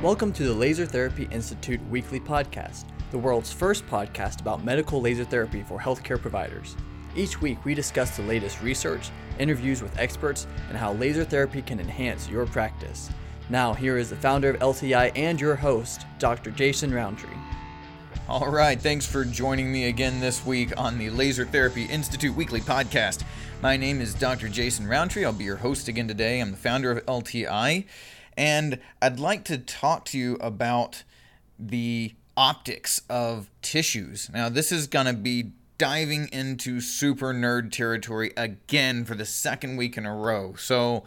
Welcome to the Laser Therapy Institute weekly podcast, the world's first podcast about medical laser therapy for healthcare providers. Each week, we discuss the latest research, interviews with experts, and how laser therapy can enhance your practice. Now, here is the founder of LTI and your host, Dr. Jason Roundtree. All right, thanks for joining me again this week on the Laser Therapy Institute weekly podcast. My name is Dr. Jason Roundtree. I'll be your host again today. I'm the founder of LTI, and I'd like to talk to you about the optics of tissues. Now, this is going to be diving into super nerd territory again for the second week in a row. So,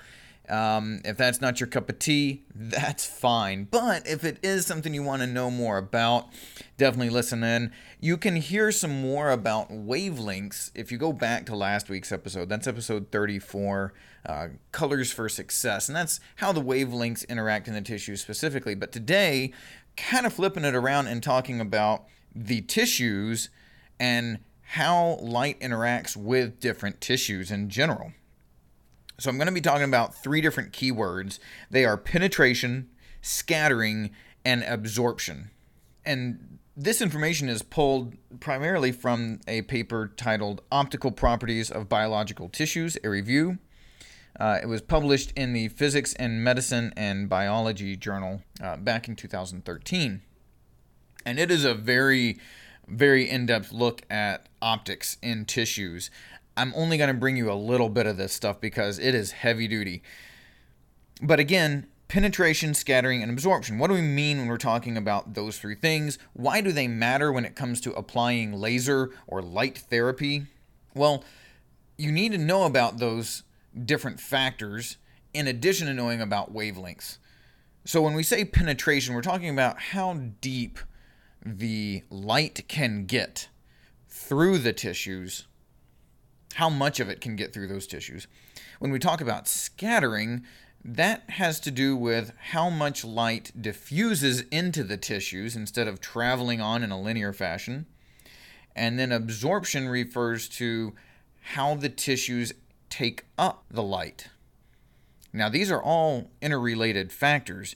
um, if that's not your cup of tea, that's fine. But if it is something you want to know more about, definitely listen in. You can hear some more about wavelengths if you go back to last week's episode. That's episode 34, uh, Colors for Success. And that's how the wavelengths interact in the tissue specifically. But today, kind of flipping it around and talking about the tissues and how light interacts with different tissues in general. So I'm going to be talking about three different keywords. They are penetration, scattering, and absorption. And this information is pulled primarily from a paper titled Optical Properties of Biological Tissues, a review. Uh, it was published in the Physics and Medicine and Biology Journal uh, back in 2013. And it is a very, very in depth look at optics in tissues. I'm only going to bring you a little bit of this stuff because it is heavy duty. But again, penetration, scattering, and absorption. What do we mean when we're talking about those three things? Why do they matter when it comes to applying laser or light therapy? Well, you need to know about those different factors in addition to knowing about wavelengths. So when we say penetration, we're talking about how deep the light can get through the tissues how much of it can get through those tissues. When we talk about scattering, that has to do with how much light diffuses into the tissues instead of traveling on in a linear fashion. And then absorption refers to how the tissues take up the light. Now, these are all interrelated factors,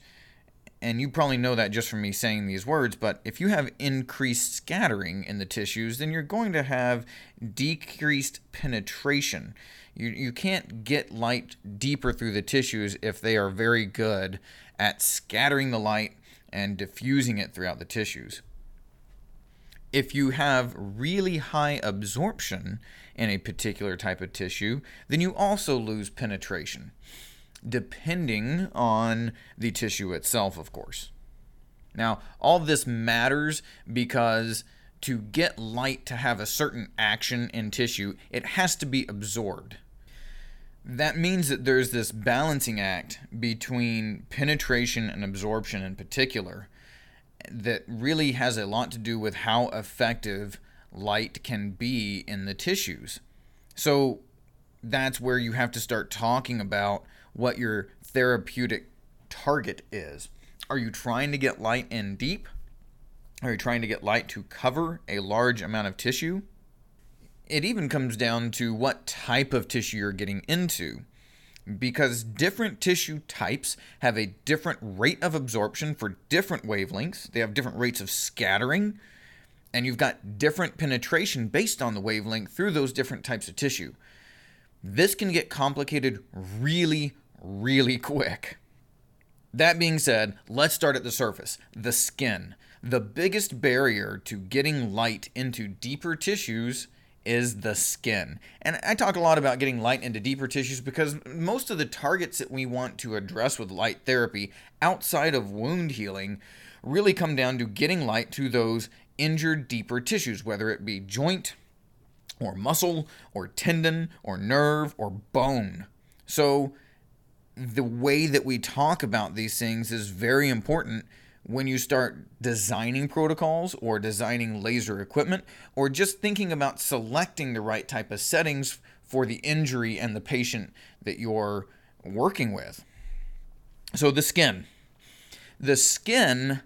and you probably know that just from me saying these words, but if you have increased scattering in the tissues, then you're going to have decreased penetration. You, you can't get light deeper through the tissues if they are very good at scattering the light and diffusing it throughout the tissues. If you have really high absorption in a particular type of tissue, then you also lose penetration depending on the tissue itself, of course. Now, all this matters because to get light to have a certain action in tissue, it has to be absorbed. That means that there's this balancing act between penetration and absorption in particular that really has a lot to do with how effective light can be in the tissues. So that's where you have to start talking about what your therapeutic target is. Are you trying to get light in deep? Are you trying to get light to cover a large amount of tissue? It even comes down to what type of tissue you're getting into. Because different tissue types have a different rate of absorption for different wavelengths, they have different rates of scattering, and you've got different penetration based on the wavelength through those different types of tissue. This can get complicated really, really quick. That being said, let's start at the surface the skin. The biggest barrier to getting light into deeper tissues is the skin. And I talk a lot about getting light into deeper tissues because most of the targets that we want to address with light therapy outside of wound healing really come down to getting light to those injured deeper tissues, whether it be joint or muscle or tendon or nerve or bone. So, the way that we talk about these things is very important when you start designing protocols or designing laser equipment or just thinking about selecting the right type of settings for the injury and the patient that you're working with. So, the skin. The skin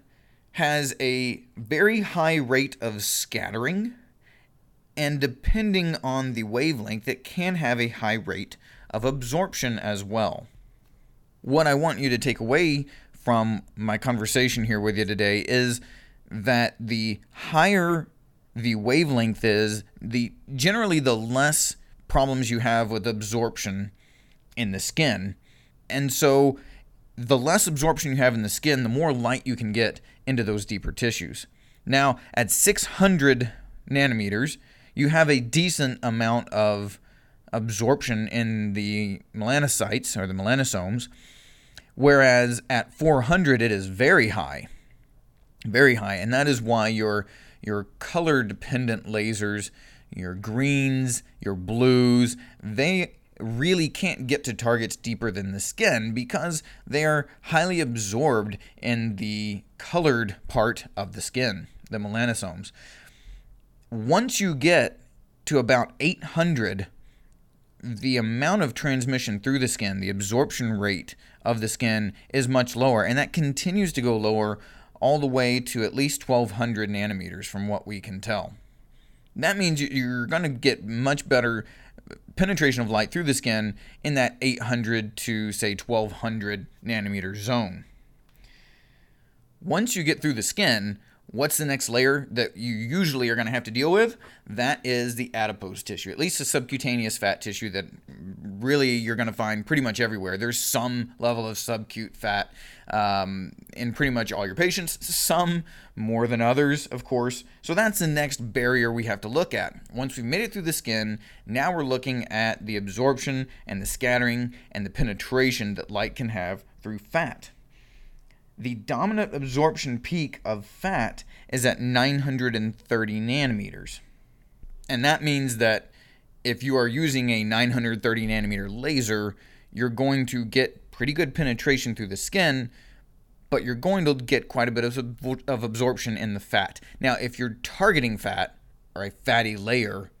has a very high rate of scattering, and depending on the wavelength, it can have a high rate of absorption as well what I want you to take away from my conversation here with you today is that the higher the wavelength is, the generally the less problems you have with absorption in the skin. And so the less absorption you have in the skin, the more light you can get into those deeper tissues. Now, at 600 nanometers, you have a decent amount of absorption in the melanocytes or the melanosomes, whereas at 400 it is very high. Very high, and that is why your your color dependent lasers, your greens, your blues, they really can't get to targets deeper than the skin because they are highly absorbed in the colored part of the skin, the melanosomes. Once you get to about 800, the amount of transmission through the skin, the absorption rate of the skin is much lower, and that continues to go lower all the way to at least 1200 nanometers from what we can tell. That means you're going to get much better penetration of light through the skin in that 800 to say 1200 nanometer zone. Once you get through the skin, what's the next layer that you usually are going to have to deal with? That is the adipose tissue, at least the subcutaneous fat tissue that really you're going to find pretty much everywhere. There's some level of subcute fat um, in pretty much all your patients, some more than others, of course. So that's the next barrier we have to look at. Once we've made it through the skin, now we're looking at the absorption and the scattering and the penetration that light can have through fat. The dominant absorption peak of fat is at 930 nanometers. And that means that if you are using a 930 nanometer laser, you're going to get pretty good penetration through the skin, but you're going to get quite a bit of, of absorption in the fat. Now, if you're targeting fat or a fatty layer,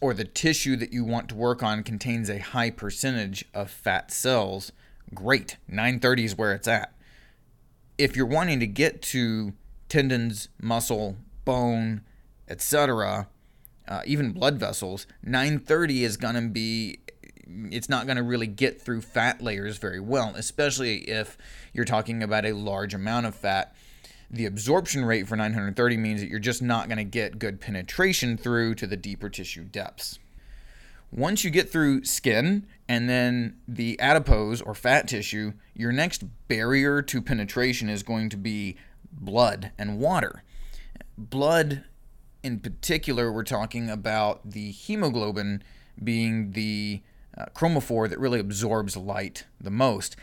or the tissue that you want to work on contains a high percentage of fat cells, great. 930 is where it's at. If you're wanting to get to tendons, muscle, bone, etc., uh, even blood vessels, 930 is going to be it's not going to really get through fat layers very well, especially if you're talking about a large amount of fat. The absorption rate for 930 means that you're just not going to get good penetration through to the deeper tissue depths. Once you get through skin and then the adipose or fat tissue, your next barrier to penetration is going to be blood and water. Blood, in particular, we're talking about the hemoglobin being the uh, chromophore that really absorbs light the most.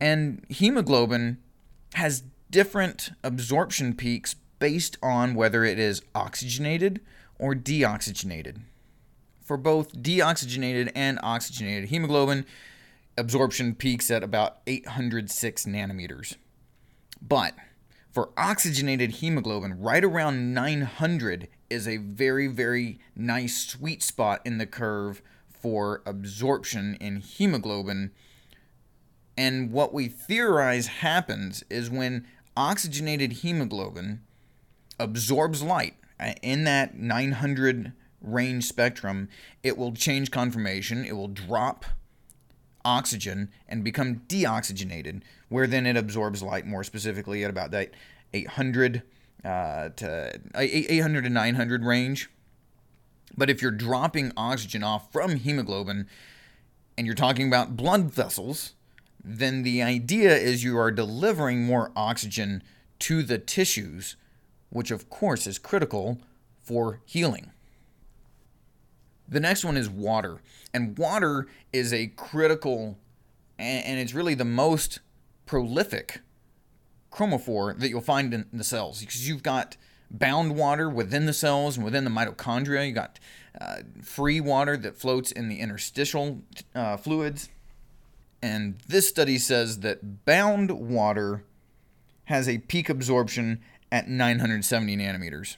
And hemoglobin has different absorption peaks based on whether it is oxygenated or deoxygenated. For both deoxygenated and oxygenated hemoglobin, absorption peaks at about 806 nanometers. But for oxygenated hemoglobin, right around 900 is a very, very nice sweet spot in the curve for absorption in hemoglobin. And what we theorize happens is when oxygenated hemoglobin absorbs light uh, in that 900 range spectrum, it will change conformation, it will drop oxygen and become deoxygenated, where then it absorbs light more specifically at about that 800 uh, to 800 to 900 range. But if you're dropping oxygen off from hemoglobin and you're talking about blood vessels, then the idea is you are delivering more oxygen to the tissues, which of course is critical for healing. The next one is water. And water is a critical, and it's really the most prolific chromophore that you'll find in the cells because you've got bound water within the cells and within the mitochondria. You got uh, free water that floats in the interstitial uh, fluids. And this study says that bound water has a peak absorption at 970 nanometers.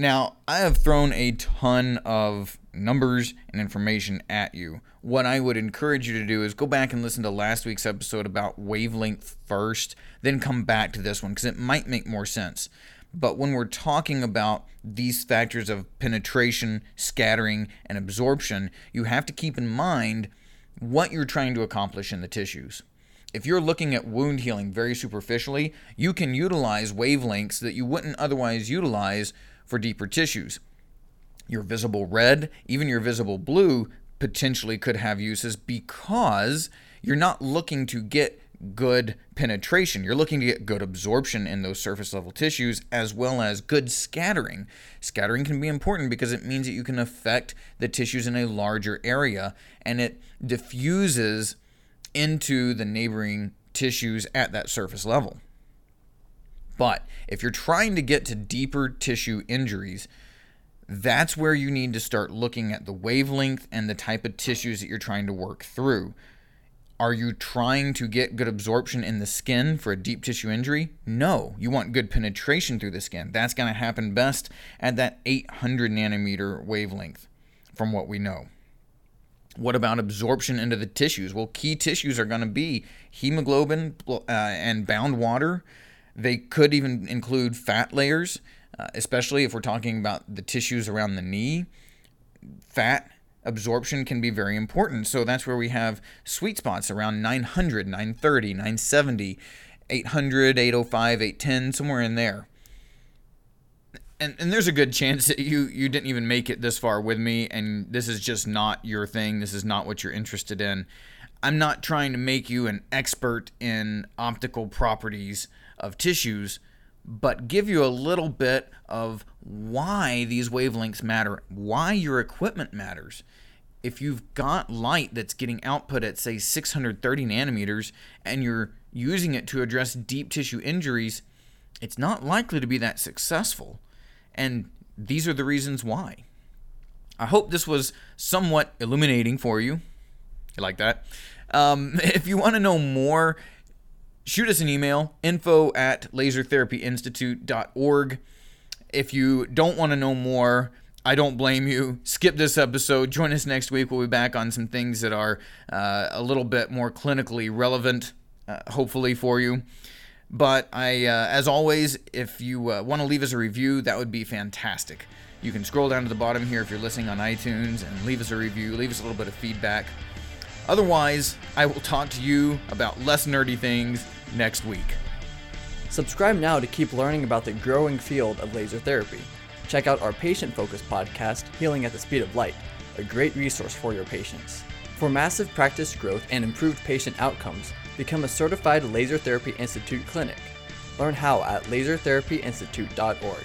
Now, I have thrown a ton of numbers and information at you. What I would encourage you to do is go back and listen to last week's episode about wavelength first, then come back to this one because it might make more sense. But when we're talking about these factors of penetration, scattering, and absorption, you have to keep in mind what you're trying to accomplish in the tissues. if you're looking at wound healing very superficially, you can utilize wavelengths that you wouldn't otherwise utilize for deeper tissues. Your visible red, even your visible blue, potentially could have uses because you're not looking to get good penetration. You're looking to get good absorption in those surface level tissues as well as good scattering. Scattering can be important because it means that you can affect the tissues in a larger area and it diffuses into the neighboring tissues at that surface level. But if you're trying to get to deeper tissue injuries, that's where you need to start looking at the wavelength and the type of tissues that you're trying to work through. Are you trying to get good absorption in the skin for a deep tissue injury? No. You want good penetration through the skin. That's going to happen best at that 800 nanometer wavelength, from what we know. What about absorption into the tissues? Well, key tissues are going to be hemoglobin uh, and bound water. They could even include fat layers, uh, especially if we're talking about the tissues around the knee. Fat absorption can be very important. So that's where we have sweet spots around 900, 930, 970, 800, 805, 810, somewhere in there. And, and there's a good chance that you you didn't even make it this far with me and this is just not your thing this is not what you're interested in i'm not trying to make you an expert in optical properties of tissues but give you a little bit of why these wavelengths matter, why your equipment matters. If you've got light that's getting output at, say, 630 nanometers and you're using it to address deep tissue injuries, it's not likely to be that successful. And these are the reasons why. I hope this was somewhat illuminating for you. You like that? Um, if you want to know more, shoot us an email info at lasertherapyinstitute.org. If you don't want to know more, I don't blame you. Skip this episode. Join us next week. We'll be back on some things that are uh, a little bit more clinically relevant, uh, hopefully, for you. But I, uh, as always, if you uh, want to leave us a review, that would be fantastic. You can scroll down to the bottom here if you're listening on iTunes and leave us a review, leave us a little bit of feedback. Otherwise, I will talk to you about less nerdy things next week. Subscribe now to keep learning about the growing field of laser therapy. Check out our patient focused podcast, Healing at the Speed of Light, a great resource for your patients. For massive practice growth and improved patient outcomes, become a certified Laser Therapy Institute clinic. Learn how at lasertherapyinstitute.org.